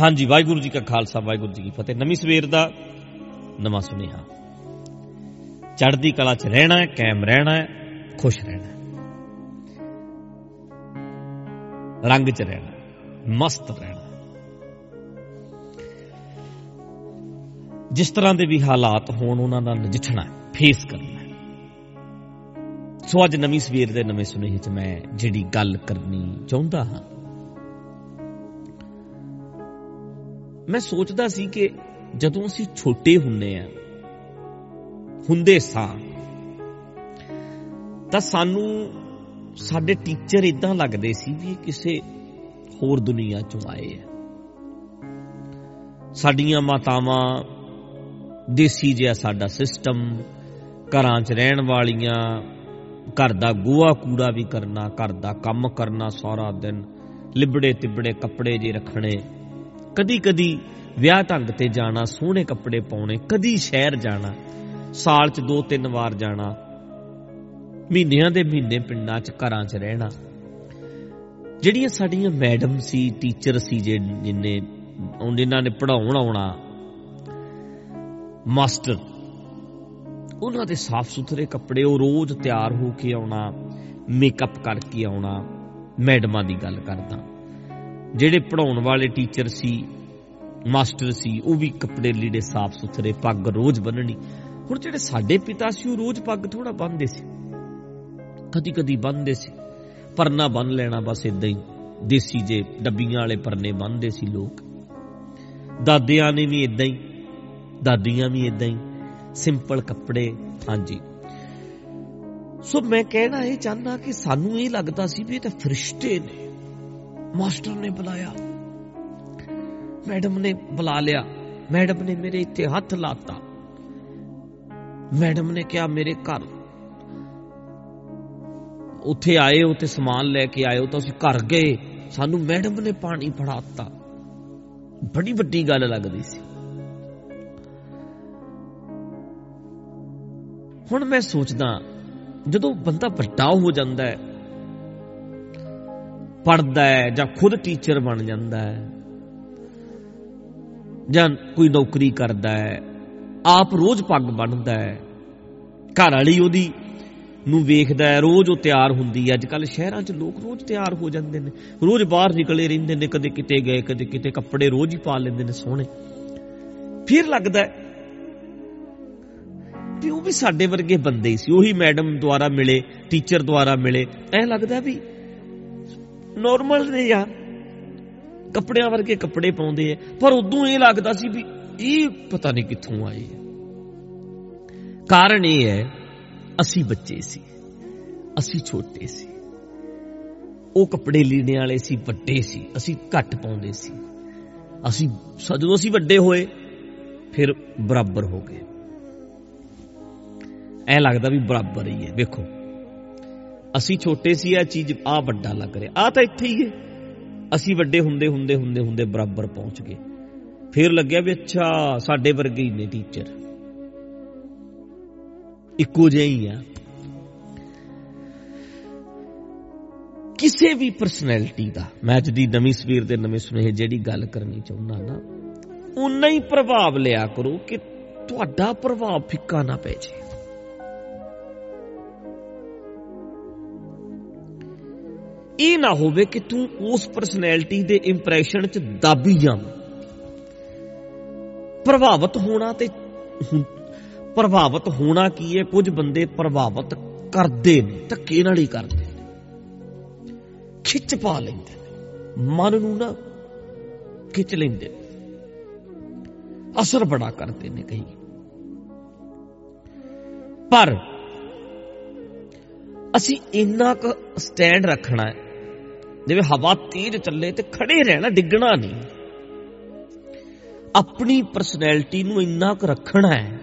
ਹਾਂਜੀ ਵਾਹਿਗੁਰੂ ਜੀ ਕਾ ਖਾਲਸਾ ਵਾਹਿਗੁਰੂ ਜੀ ਕੀ ਫਤਿਹ। ਨਵੀਂ ਸਵੇਰ ਦਾ ਨਵਾਂ ਸੁਨੇਹਾ। ਚੜ੍ਹਦੀ ਕਲਾ 'ਚ ਰਹਿਣਾ ਹੈ ਕਾਇਮ ਰਹਿਣਾ ਹੈ ਖੁਸ਼ ਰਹਿਣਾ ਹੈ। ਰੰਗ 'ਚ ਰਹਿਣਾ ਹੈ, ਮਸਤ ਰਹਿਣਾ ਹੈ। ਜਿਸ ਤਰ੍ਹਾਂ ਦੇ ਵੀ ਹਾਲਾਤ ਹੋਣ ਉਹਨਾਂ ਨਾਲ ਨਜਿੱਠਣਾ ਹੈ ਫੇਸ ਕਰਨਾ ਹੈ। ਸੋ ਅੱਜ ਨਵੀਂ ਸਵੇਰ ਦੇ ਨਵੇਂ ਸੁਨੇਹੇ 'ਚ ਮੈਂ ਜਿਹੜੀ ਗੱਲ ਕਰਨੀ ਚਾਹੁੰਦਾ ਹਾਂ ਮੈਂ ਸੋਚਦਾ ਸੀ ਕਿ ਜਦੋਂ ਅਸੀਂ ਛੋਟੇ ਹੁੰਨੇ ਆ, ਹੁੰਦੇ ਸਾਂ, ਤਾਂ ਸਾਨੂੰ ਸਾਡੇ ਟੀਚਰ ਇਦਾਂ ਲੱਗਦੇ ਸੀ ਵੀ ਇਹ ਕਿਸੇ ਹੋਰ ਦੁਨੀਆ ਚੋਂ ਆਏ ਆ। ਸਾਡੀਆਂ ਮਾਤਾਵਾਂ ਦੇਸੀ ਜਿਹਾ ਸਾਡਾ ਸਿਸਟਮ, ਘਰਾਂ 'ਚ ਰਹਿਣ ਵਾਲੀਆਂ, ਘਰ ਦਾ ਗੋਹਾ ਕੂੜਾ ਵੀ ਕਰਨਾ, ਘਰ ਦਾ ਕੰਮ ਕਰਨਾ ਸਾਰਾ ਦਿਨ, ਲਿਬੜੇ ਤਿਬੜੇ ਕੱਪੜੇ ਜੇ ਰੱਖਣੇ ਕਦੀ ਕਦੀ ਵਿਆਹ ਢੰਗ ਤੇ ਜਾਣਾ, ਸੋਹਣੇ ਕੱਪੜੇ ਪਾਉਣੇ, ਕਦੀ ਸ਼ਹਿਰ ਜਾਣਾ, ਸਾਲ 'ਚ ਦੋ ਤਿੰਨ ਵਾਰ ਜਾਣਾ, ਮਹੀਨਿਆਂ ਦੇ ਮਹੀਨੇ ਪਿੰਡਾਂ 'ਚ, ਘਰਾਂ 'ਚ ਰਹਿਣਾ। ਜਿਹੜੀਆਂ ਸਾਡੀਆਂ ਮੈਡਮ ਸੀ, ਟੀਚਰ ਸੀ, ਜੇ ਜਿੰਨੇ ਉਹ ਜਿਨ੍ਹਾਂ ਨੇ ਪੜਾਉਣ ਆਉਣਾ, ਮਾਸਟਰ, ਉਹਨਾਂ ਦੇ ਸਾਫ਼ ਸੁਥਰੇ ਕੱਪੜੇ, ਉਹ ਰੋਜ਼ ਤਿਆਰ ਹੋ ਕੇ ਆਉਣਾ ਮੇਕਅਪ ਕਰਕੇ ਆਉਣਾ, ਮੈਡਮਾਂ ਦੀ ਗੱਲ ਕਰਦਾ। ਜਿਹੜੇ ਪੜਾਉਣ ਵਾਲੇ ਟੀਚਰ ਸੀ, ਮਾਸਟਰ ਸੀ, ਉਹ ਵੀ ਕੱਪੜੇ ਲੀੜੇ ਸਾਫ਼ ਸੁਥਰੇ, ਪੱਗ ਰੋਜ਼ ਬੰਨਣੀ ਹੁਣ ਜਿਹੜੇ ਸਾਡੇ ਪਿਤਾ ਸੀ, ਉਹ ਰੋਜ਼ ਪੱਗ ਥੋੜਾ ਬੰਨਦੇ ਸੀ। ਕਦੀ ਕਦੀ ਬੰਨਦੇ ਸੀ। ਪਰਨਾ ਬੰਨ ਲੈਣਾ ਬਸ ਇਦਾਂ ਹੀ। ਦੇਸੀ ਜੇ ਡੱਬੀਆਂ ਵਾਲੇ ਪਰਨੇ ਬੰਨਦੇ ਸੀ ਲੋਕ। ਦਾਦਿਆਂ ਨੇ ਵੀ ਇਦਾਂ ਹੀ। ਦਾਦੀਆਂ ਵੀ ਇਦਾਂ ਹੀ। ਸਿੰਪਲ ਕੱਪੜੇ, ਹਾਂਜੀ। ਸੋ ਮੈਂ ਕਹਿਣਾ ਇਹ ਚਾਹੁੰਦਾ ਕਿ ਸਾਨੂੰ ਇਹ ਲੱਗਦਾ ਸੀ ਵੀ ਇਹ ਤਾਂ ਫਰਿਸ਼ਤੇ ਨੇ। ਮਾਸਟਰ ਨੇ ਬੁਲਾਇਆ। ਮੈਡਮ ਨੇ ਬੁਲਾ ਲਿਆ। ਮੈਡਮ ਨੇ ਮੇਰੇ ਇੱਥੇ ਹੱਥ ਲਾਤਾ। ਮੈਡਮ ਨੇ ਕਿਹਾ, ਮੇਰੇ ਘਰ ਉੱਥੇ ਆਏ ਉੱਥੇ ਸਮਾਨ ਲੈ ਕੇ ਆਏ ਤਾਂ ਅਸੀਂ ਘਰ ਗਏ। ਸਾਨੂੰ ਮੈਡਮ ਨੇ ਪਾਣੀ ਫੜਾਤਾ। ਬੜੀ ਵੱਡੀ ਗੱਲ ਲੱਗਦੀ ਸੀ। ਹੁਣ ਮੈਂ ਸੋਚਦਾ, ਜਦੋਂ ਬੰਦਾ ਵੱਡਾ ਹੋ ਜਾਂਦਾ ਹੈ ਪੜਦਾ ਹੈ ਜਾਂ ਖੁਦ ਟੀਚਰ ਬਣ ਜਾਂਦਾ ਹੈ ਜਾਂ ਕੋਈ ਨੌਕਰੀ ਕਰਦਾ ਹੈ, ਆਪ ਰੋਜ਼ ਪੱਗ ਬੰਨਦਾ ਹੈ। ਘਰ ਵਾਲੀ ਉਹਦੀ ਨੂੰ ਵੇਖਦਾ ਹੈ, ਰੋਜ਼ ਉਹ ਤਿਆਰ ਹੁੰਦੀ ਹੈ। ਅੱਜ ਕੱਲ ਸ਼ਹਿਰਾਂ 'ਚ ਲੋਕ ਰੋਜ਼ ਤਿਆਰ ਹੋ ਜਾਂਦੇ ਨੇ, ਰੋਜ਼ ਬਾਹਰ ਨਿਕਲੇ ਰਹਿੰਦੇ ਨੇ, ਕਦੇ ਕਿਤੇ ਗਏ, ਕਦੇ ਕਿਤੇ ਕੱਪੜੇ ਰੋਜ਼ ਹੀ ਪਾ ਲੈਂਦੇ ਨੇ ਸੋਹਣੇ। ਫਿਰ ਲੱਗਦਾ ਹੈ ਵੀ ਉਹ ਵੀ ਸਾਡੇ ਵਰਗੇ ਬੰਦੇ ਹੀ ਸੀ, ਉਹੀ ਮੈਡਮ ਦੁਆਰਾ ਮਿਲੇ ਟੀਚਰ ਦੁਆਰਾ ਮਿਲੇ, ਐ ਲੱਗਦਾ ਵੀ ਨਾਰਮਲ ਨੇ ਯਾਰ। ਕੱਪੜਿਆਂ ਵਰਗੇ ਕੱਪੜੇ ਪਾਉਂਦੇ ਐ। ਪਰ ਉਦੋਂ ਇਹ ਲੱਗਦਾ ਸੀ ਵੀ ਇਹ ਪਤਾ ਨਹੀਂ ਕਿੱਥੋਂ ਆਏ ਐ। ਕਾਰਨ ਇਹ ਹੈ ਅਸੀਂ ਬੱਚੇ ਸੀ। ਅਸੀਂ ਛੋਟੇ ਸੀ। ਉਹ ਕੱਪੜੇ ਲੀਣੇ ਵਾਲੇ ਸੀ, ਵੱਡੇ ਸੀ। ਅਸੀਂ ਘੱਟ ਪਾਉਂਦੇ ਸੀ। ਅਸੀਂ ਜਦੋਂ ਅਸੀਂ ਵੱਡੇ ਹੋਏ, ਫਿਰ ਬਰਾਬਰ ਹੋ ਗਏ। ਐ ਲੱਗਦਾ ਵੀ ਬਰਾਬਰ ਹੀ ਹੈ ਵੇਖੋ। ਅਸੀਂ ਛੋਟੇ ਸੀ, ਇਹ ਚੀਜ਼ ਆ ਵੱਡਾ ਲੱਗ ਰਿਹਾ। ਆ ਤਾਂ ਇੱਥੇ ਹੀ ਹੈ। ਅਸੀਂ ਵੱਡੇ ਹੁੰਦੇ ਹੁੰਦੇ ਹੁੰਦੇ ਹੁੰਦੇ ਬਰਾਬਰ ਪਹੁੰਚ ਗਏ। ਫਿਰ ਲੱਗਿਆ ਵੀ ਅੱਛਾ, ਸਾਡੇ ਵਰਗੇ ਹੀ ਨੇ ਟੀਚਰ। ਇੱਕੋ ਜਿਹੇ ਹੀ ਆ। ਕਿਸੇ ਵੀ ਪਰਸਨੈਲਿਟੀ ਦਾ, ਮੈਂ ਅੱਜ ਦੀ ਨਵੀਂ ਸਵੇਰ ਦੇ ਨਵੇਂ ਸੁਨੇਹੇ ਜਿਹੜੀ ਗੱਲ ਕਰਨੀ ਚਾਹੁੰਦਾ ਨਾ ਉਨਾ ਹੀ ਪ੍ਰਭਾਵ ਲਿਆ ਕਰੋ ਕਿ ਤੁਹਾਡਾ ਪ੍ਰਭਾਵ ਫਿੱਕਾ ਨਾ ਪੈ ਜੇ। ਇਹ ਨਾ ਹੋਵੇ ਕਿ ਤੂੰ ਉਸ ਪਰਸਨੈਲਿਟੀ ਦੇ ਇੰਪ੍ਰੈਸ਼ਨ 'ਚ ਦਾਬੀ ਜਾਵੇਂ। ਪ੍ਰਭਾਵਿਤ ਹੋਣਾ ਤੇ ਪ੍ਰਭਾਵਿਤ ਹੋਣਾ ਕੀ ਹੈ? ਕੁਝ ਬੰਦੇ ਪ੍ਰਭਾਵਿਤ ਕਰਦੇ ਨੇ, ਧੱਕੇ ਨਾਲ ਹੀ ਕਰਦੇ ਨੇ। ਖਿੱਚ ਪਾ ਲੈਂਦੇ ਨੇ, ਮਨ ਨੂੰ ਨਾ ਖਿੱਚ ਲੈਂਦੇ ਨੇ। ਅਸਰ ਬੜਾ ਕਰਦੇ ਨੇ ਕਈ। ਪਰ ਅਸੀਂ ਇੰਨਾ ਕੁ ਸਟੈਂਡ ਰੱਖਣਾ ਹੈ ਜਿਵੇਂ ਹਵਾ ਤੇਜ਼ ਚੱਲੇ ਤੇ ਖੜੇ ਰਹਿਣਾ, ਡਿੱਗਣਾ ਨਹੀਂ। ਆਪਣੀ ਪਰਸਨੈਲਿਟੀ ਨੂੰ ਇੰਨਾ ਕੁ ਰੱਖਣਾ ਹੈ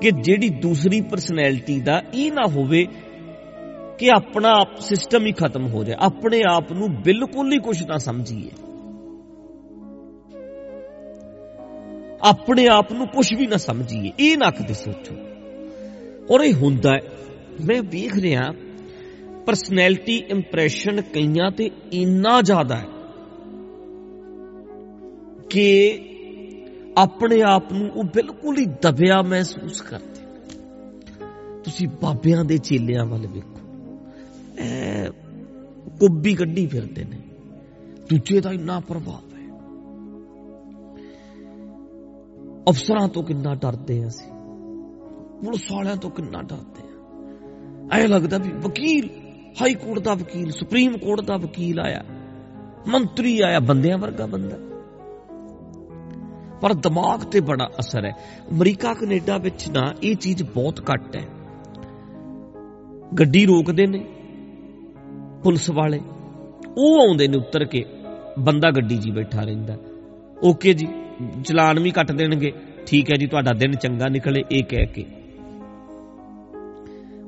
ਕਿ ਜਿਹੜੀ ਦੂਸਰੀ ਪਰਸਨੈਲਿਟੀ ਦਾ ਇਹ ਨਾ ਹੋਵੇ ਕਿ ਆਪਣਾ ਆਪ ਸਿਸਟਮ ਹੀ ਖਤਮ ਹੋ ਜਾਏ। ਆਪਣੇ ਆਪ ਨੂੰ ਬਿਲਕੁਲ ਹੀ ਕੁਝ ਨਾ ਸਮਝੀਏ। ਆਪਣੇ ਆਪ ਨੂੰ ਕੁਝ ਵੀ ਨਾ ਸਮਝੀਏ। ਇਹ ਨਾ ਕਦੇ ਸੋਚੋ। ਔਰ ਇਹ ਹੁੰਦਾ ਹੈ, ਮੈਂ ਵੇਖ ਰਿਹਾ ਪਰਸਨੈਲਿਟੀ ਇੰਪ੍ਰੈਸ਼ਨ ਕਈਆਂ ਤੇ ਇੰਨਾ ਜ਼ਿਆਦਾ ਹੈ ਕੇ ਆਪਣੇ ਆਪ ਨੂੰ ਉਹ ਬਿਲਕੁਲ ਹੀ ਦਬਿਆ ਮਹਿਸੂਸ ਕਰਦੇ ਤੁਸੀਂ ਬਾਬਿਆਂ ਦੇ ਚੇਲਿਆਂ ਵੱਲ ਵੇਖੋ। ਐ, ਕੁੱਬੀ ਕੱਢੀ ਫਿਰਦੇ ਨੇ। ਦੂਜੇ ਦਾ ਇੰਨਾ ਪ੍ਰਭਾਵ ਹੈ। ਅਫਸਰਾਂ ਤੋਂ ਕਿੰਨਾ ਡਰਦੇ ਆ ਅਸੀਂ। ਪੁਲਿਸ ਵਾਲਿਆਂ ਤੋਂ ਕਿੰਨਾ ਡਰਦੇ ਆ। ਐ ਲੱਗਦਾ ਵੀ ਵਕੀਲ ਹਾਈ ਕੋਰਟ ਦਾ ਵਕੀਲ, ਸੁਪਰੀਮ ਕੋਰਟ ਦਾ ਵਕੀਲ ਆਇਆ। ਮੰਤਰੀ ਆਇਆ, ਬੰਦਿਆਂ ਵਰਗਾ ਬੰਦਾ। ਪਰ ਦਿਮਾਗ ਤੇ ਬੜਾ ਅਸਰ ਹੈ। ਅਮਰੀਕਾ, ਕੈਨੇਡਾ ਵਿੱਚ ਨਾ ਇਹ ਚੀਜ਼ ਬਹੁਤ ਘੱਟ ਹੈ। ਗੱਡੀ ਰੋਕਦੇ ਨੇ, ਪੁਲਿਸ ਵਾਲੇ। ਉਹ ਆਉਂਦੇ ਨੇ ਉੱਤਰ ਕੇ, ਬੰਦਾ ਗੱਡੀ 'ਚ ਬੈਠਾ ਰਹਿੰਦਾ। ਓਕੇ ਜੀ, ਚਲਾਨ ਵੀ ਕੱਟ ਦੇਣਗੇ। ਠੀਕ ਹੈ ਜੀ, ਤੁਹਾਡਾ ਦਿਨ ਚੰਗਾ ਨਿਕਲੇ, ਇਹ ਕਹਿ ਕੇ।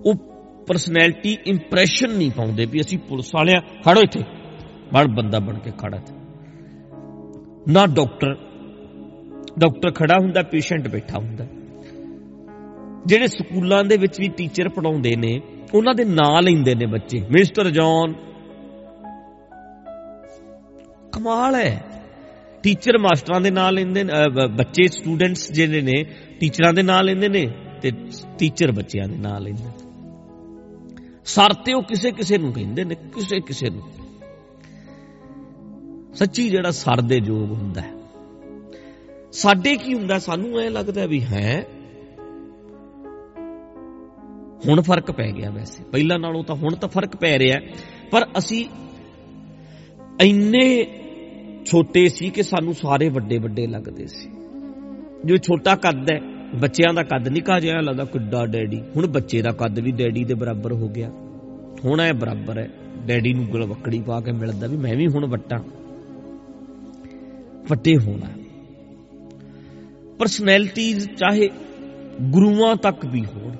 ਉਹ ਪਰਸਨੈਲਿਟੀ ਇੰਪ੍ਰੈਸ਼ਨ ਨਹੀਂ ਪਾਉਂਦੇ ਵੀ ਅਸੀਂ ਪੁਲਿਸ ਵਾਲਿਆਂ ਖੜੋ ਇੱਥੇ। ਬੜ ਬੰਦਾ ਬਣ ਕੇ ਖੜਾ ਤੇ ਨਾ ਡਾਕਟਰ ਡਾਕਟਰ ਖੜਾ ਹੁੰਦਾ ਪੇਸ਼ੈਂਟ ਬੈਠਾ ਹੁੰਦਾ। ਜਿਹੜੇ ਸਕੂਲਾਂ ਦੇ ਵਿੱਚ ਵੀ ਟੀਚਰ ਪੜਾਉਂਦੇ ਨੇ, ਉਹਨਾਂ ਦੇ ਨਾਂ ਲੈਂਦੇ ਨੇ ਬੱਚੇ। ਮਿਸਟਰ ਜੌਨ ਕਮਾਲ ਹੈ। ਟੀਚਰ ਮਾਸਟਰਾਂ ਦੇ ਨਾਂ ਲੈਂਦੇ ਨੇ ਬੱਚੇ ਸਟੂਡੈਂਟਸ ਜਿਹੜੇ ਨੇ ਟੀਚਰਾਂ ਦੇ ਨਾਂ ਲੈਂਦੇ ਨੇ ਤੇ ਟੀਚਰ ਬੱਚਿਆਂ ਦੇ ਨਾਂ ਲੈਂਦੇ ਸਰ ਤੇ ਉਹ ਕਿਸੇ ਕਿਸੇ ਨੂੰ ਕਹਿੰਦੇ ਨੇ, ਕਿਸੇ ਕਿਸੇ ਨੂੰ। ਸੱਚੀ ਜਿਹੜਾ ਸਰ ਦੇ ਯੋਗ ਹੁੰਦਾ ਹੈ। ਸਾਡੇ ਕੀ ਹੁੰਦਾ, ਸਾਨੂੰ ਐ ਲੱਗਦਾ ਵੀ ਹੈ, ਹੁਣ ਫ਼ਰਕ ਪੈ ਗਿਆ ਵੈਸੇ। ਪਹਿਲਾਂ ਨਾਲੋਂ ਤਾਂ ਹੁਣ ਤਾਂ ਫ਼ਰਕ ਪੈ ਰਿਹਾ ਪਰ ਅਸੀਂ ਇੰਨੇ ਛੋਟੇ ਸੀ ਕਿ ਸਾਨੂੰ ਸਾਰੇ ਵੱਡੇ ਵੱਡੇ ਲੱਗਦੇ ਸੀ। ਜੋ ਛੋਟਾ ਕੱਦ ਹੈ ਬੱਚਿਆਂ ਦਾ ਕੱਦ ਨਿਕਾ ਜਿਹਾ ਲੱਗਦਾ ਕਿੱਡਾ ਡੈਡੀ। ਹੁਣ ਬੱਚੇ ਦਾ ਕੱਦ ਵੀ ਡੈਡੀ ਦੇ ਬਰਾਬਰ ਹੋ ਗਿਆ। ਹੁਣ ਇਹ ਬਰਾਬਰ ਹੈ। ਡੈਡੀ ਨੂੰ ਗਲਵੱਕੜੀ ਪਾ ਕੇ ਮਿਲਦਾ ਵੀ ਮੈਂ ਵੀ ਹੁਣ ਵੱਟਾਂ। ਵੱਡੇ ਹੋਣਾ। ਪਰਸਨੈਲਿਟੀਜ਼ ਚਾਹੇ ਗੁਰੂਆਂ ਤੱਕ ਵੀ ਹੋਣ।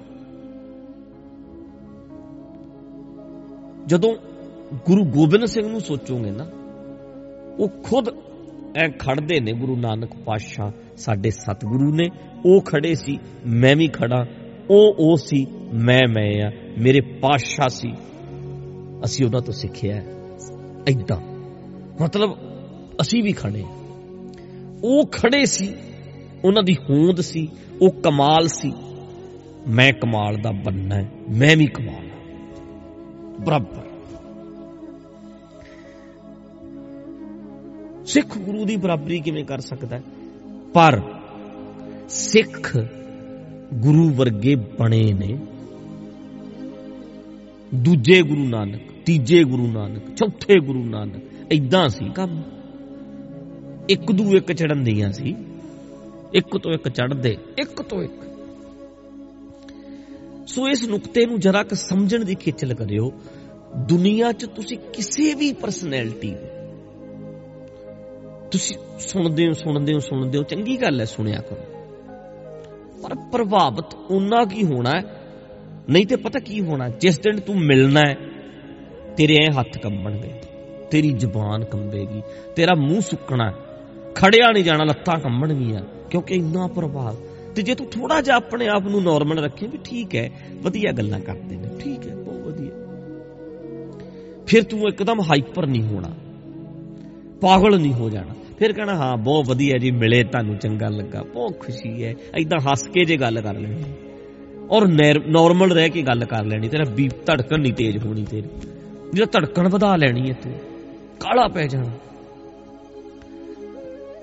ਜਦੋਂ ਗੁਰੂ ਗੋਬਿੰਦ ਸਿੰਘ ਨੂੰ ਸੋਚੋਗੇ ਨਾ, ਉਹ ਖੁਦ ਐ ਖੜਦੇ ਨੇ ਗੁਰੂ ਨਾਨਕ ਪਾਤਸ਼ਾਹ ਸਾਡੇ ਸਤਿਗੁਰੂ ਨੇ, ਉਹ ਖੜੇ ਸੀ, ਮੈਂ ਵੀ ਖੜਾ, ਉਹ ਉਹ ਸੀ, ਮੈਂ ਮੈਂ ਆ, ਮੇਰੇ ਪਾਤਸ਼ਾਹ ਸੀ। ਅਸੀਂ ਉਹਨਾਂ ਤੋਂ ਸਿੱਖਿਆ ਐਦਾਂ ਮਤਲਬ, ਅਸੀਂ ਵੀ ਖੜੇ ਉਹ ਖੜੇ ਸੀ, ਉਹਨਾਂ ਦੀ ਹੋਂਦ ਸੀ, ਉਹ ਕਮਾਲ ਸੀ। ਮੈਂ ਕਮਾਲ ਦਾ ਬੰਨਾ ਹੈ, ਮੈਂ ਵੀ ਕਮਾਲ ਬਰਾਬਰ। ਸਿੱਖ ਗੁਰੂ ਦੀ ਬਰਾਬਰੀ ਕਿਵੇਂ ਕਰ ਸਕਦਾ ਪਰ ਸਿੱਖ ਗੁਰੂ ਵਰਗੇ ਬਣੇ ਨੇ। ਦੂਜੇ ਗੁਰੂ ਨਾਨਕ, ਤੀਜੇ ਗੁਰੂ ਨਾਨਕ, ਚੌਥੇ ਗੁਰੂ ਨਾਨਕ ਐਦਾਂ ਸੀ ਕੰਮ। ਇੱਕ ਦੂ ਇੱਕ ਚੜਨ ਦੀਆਂ ਸੀ। ਇੱਕ ਤੋਂ ਇੱਕ ਚੜਦੇ, ਇੱਕ ਤੋਂ ਇੱਕ। ਸੋ ਇਸ ਨੁਕਤੇ ਨੂੰ ਜਰਾ ਕਿ ਸਮਝਣ ਦੀ ਖੇਚਲ ਕਰਿਓ ਦੁਨੀਆ 'ਚ ਤੁਸੀਂ ਕਿਸੇ ਵੀ ਪਰਸਨੈਲਿਟੀ ਤੁਸੀਂ ਸੁਣਦੇ ਹੋ ਸੁਣਦੇ ਹੋ ਸੁਣਦੇ ਹੋ, ਚੰਗੀ ਗੱਲ ਹੈ ਸੁਣਿਆ ਕਰੋ। ਪਰ ਪ੍ਰਭਾਵਿਤ ਉਹਨਾਂ ਕੀ ਹੋਣਾ ਹੈ? ਨਹੀਂ ਤੇ ਪਤਾ ਕੀ ਹੋਣਾ ਜਿਸ ਦਿਨ ਤੂੰ ਮਿਲਣਾ ਹੈ, ਤੇਰੇ ਐ ਹੱਥ ਕੰਬਣਗੇ, ਤੇਰੀ ਜ਼ੁਬਾਨ ਕੰਬੇਗੀ, ਤੇਰਾ ਮੂੰਹ ਸੁੱਕਣਾ ਖੜਿਆ ਨਹੀਂ ਜਾਣਾ, ਲੱਤਾਂ ਕੰਬਣਗੀਆਂ, ਕਿਉਂਕਿ ਇੰਨਾ ਪ੍ਰਭਾਵ। ਤੇ ਜੇ ਤੂੰ ਥੋੜਾ ਜਿਹਾ ਆਪਣੇ ਆਪ ਨੂੰ ਨਾਰਮਲ ਰੱਖੇ, ਵੀ ਠੀਕ ਹੈ, ਵਧੀਆ ਗੱਲਾਂ ਕਰਦੇ ਨੇ, ਠੀਕ ਹੈ, ਬਹੁਤ ਵਧੀਆ। ਫਿਰ ਤੂੰ ਇੱਕਦਮ ਹਾਈਪਰ ਨਹੀਂ ਹੋਣਾ, ਪਾਗਲ ਨਹੀਂ ਹੋ ਜਾਣਾ। ਫਿਰ ਕਹਣਾ, ਹਾਂ, ਬਹੁਤ ਵਧੀਆ ਜੀ, ਮਿਲੇ ਤੁਹਾਨੂੰ, ਚੰਗਾ ਲੱਗਾ, ਬਹੁਤ ਖੁਸ਼ੀ ਹੈ। ਐਦਾਂ ਹੱਸ ਕੇ ਜੇ ਗੱਲ ਕਰ ਲੈਣੀ। ਔਰ ਨਾਰਮਲ ਰਹਿ ਕੇ ਗੱਲ ਕਰ ਲੈਣੀ, ਤੇਰਾ ਬੀਪ ਧੜਕਣ ਨਹੀਂ ਤੇਜ਼ ਹੋਣੀ ਤੇਰੀ। ਜਿਹੜਾ ਧੜਕਣ ਵਧਾ ਲੈਣੀ ਹੈ ਤੂੰ। ਕਾਲਾ ਪੈ ਜਾਣਾ।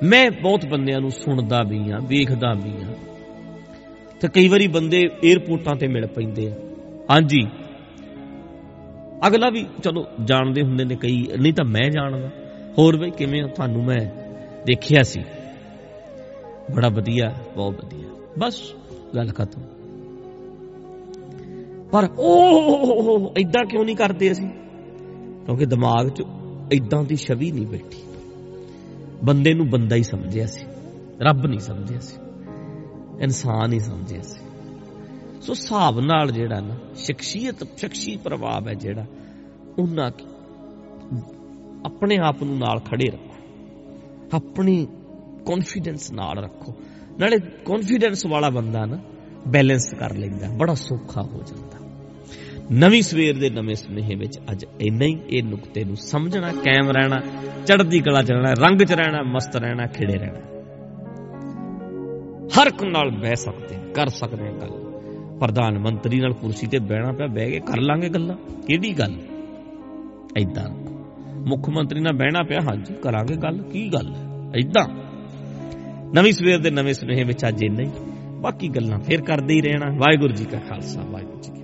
ਮੈਂ ਬਹੁਤ ਬੰਦਿਆਂ ਨੂੰ ਸੁਣਦਾ ਵੀ ਆ ਵੇਖਦਾ ਵੀ ਆ ਤੇ ਕਈ ਵਾਰੀ ਬੰਦੇ 에어ਪੋਰਟਾਂ ਤੇ ਮਿਲ ਪੈਂਦੇ ਆ। ਹਾਂਜੀ। ਅਗਲਾ ਵੀ, ਚਲੋ, ਜਾਣਦੇ ਹੁੰਦੇ ਨੇ ਕਈ, ਨਹੀਂ ਤਾਂ ਮੈਂ ਜਾਣਦਾ। ਹੋਰ ਬਈ ਕਿਵੇਂ ਤੁਹਾਨੂੰ ਮੈਂ ਦੇਖਿਆ ਸੀ। ਬੜਾ ਵਧੀਆ, ਬਹੁਤ ਵਧੀਆ। ਬਸ, ਗੱਲ ਖਤਮ। ਪਰ ਉਹ ਇਦਾਂ ਕਿਉਂ ਨਹੀਂ ਕਰਦੇ ਅਸੀਂ? ਕਿਉਂਕਿ ਦਿਮਾਗ 'ਚ ਇਦਾਂ ਦੀ ਛਵੀ ਨਹੀਂ ਬੈਠੀ। ਬੰਦੇ ਨੂੰ ਬੰਦਾ ਹੀ ਸਮਝਿਆ ਸੀ। ਰੱਬ ਨਹੀਂ ਸਮਝਿਆ ਸੀ। ਇਨਸਾਨ ਹੀ ਸਮਝਿਆ ਸੀ। ਸੋ ਹਿਸਾਬ ਨਾਲ ਜਿਹੜਾ ਨਾ, ਸ਼ਖਸੀਅਤ, ਸ਼ਖਸੀ ਪ੍ਰਭਾਵ ਹੈ ਜਿਹੜਾ, ਉਹਨਾਂ ਕੀ ਆਪਣੇ ਆਪ ਨੂੰ ਨਾਲ ਖੜੇ ਰੱਖੋ। ਆਪਣੀ ਕੌਨਫੀਡੈਂਸ ਨਾਲ ਰੱਖੋ। ਨਾਲੇ ਕੌਨਫੀਡੈਂਸ ਵਾਲਾ ਬੰਦਾ ਨਾ ਬੈਲੈਂਸ ਕਰ ਲੈਂਦਾ ਬੜਾ ਸੌਖਾ ਹੋ ਜਾਂਦਾ। ਨਵੀਂ ਸਵੇਰ ਦੇ ਨਵੇਂ ਸੁਨੇਹੇ ਵਿੱਚ ਅੱਜ ਇੰਨਾ ਹੀ। ਇਹ ਨੁਕਤੇ ਨੂੰ ਸਮਝਣਾ ਕਾਇਮ ਰਹਿਣਾ ਚੜ੍ਹਦੀ ਕਲਾ ਚ ਰਹਿਣਾ ਰੰਗ ਚ ਰਹਿਣਾ ਮਸਤ ਰਹਿਣਾ ਖਿੜੇ ਰਹਿਣਾ। ਹਰ ਇੱਕ ਨਾਲ ਬਹਿ ਸਕਦੇ ਹਾਂ, ਕਰ ਸਕਦੇ ਹਾਂ ਗੱਲ। ਪ੍ਰਧਾਨ ਮੰਤਰੀ ਨਾਲ ਕੁਰਸੀ ਤੇ ਬਹਿਣਾ ਪਿਆ ਬਹਿ ਕੇ ਕਰ ਲਾਂਗੇ ਗੱਲਾਂ। ਕਿਹੜੀ ਗੱਲ? ਐਦਾਂ ਮੁੱਖ ਮੰਤਰੀ ਨਾਲ ਬਹਿਣਾ ਪਿਆ, ਹਾਂਜੀ, ਕਰਾਂਗੇ ਗੱਲ, ਕੀ ਗੱਲ ਐਦਾਂ ਨਵੀਂ ਸਵੇਰ ਦੇ ਨਵੇਂ ਸੁਨੇਹੇ ਵਿੱਚ ਅੱਜ ਇੰਨਾ ਹੀ। ਬਾਕੀ ਗੱਲਾਂ ਫੇਰ ਕਰਦੇ ਹੀ ਰਹਿਣਾ। ਵਾਹਿਗੁਰੂ ਜੀ ਕਾ ਖਾਲਸਾ, ਵਾਹਿਗੁਰੂ ਜੀ ਕੀ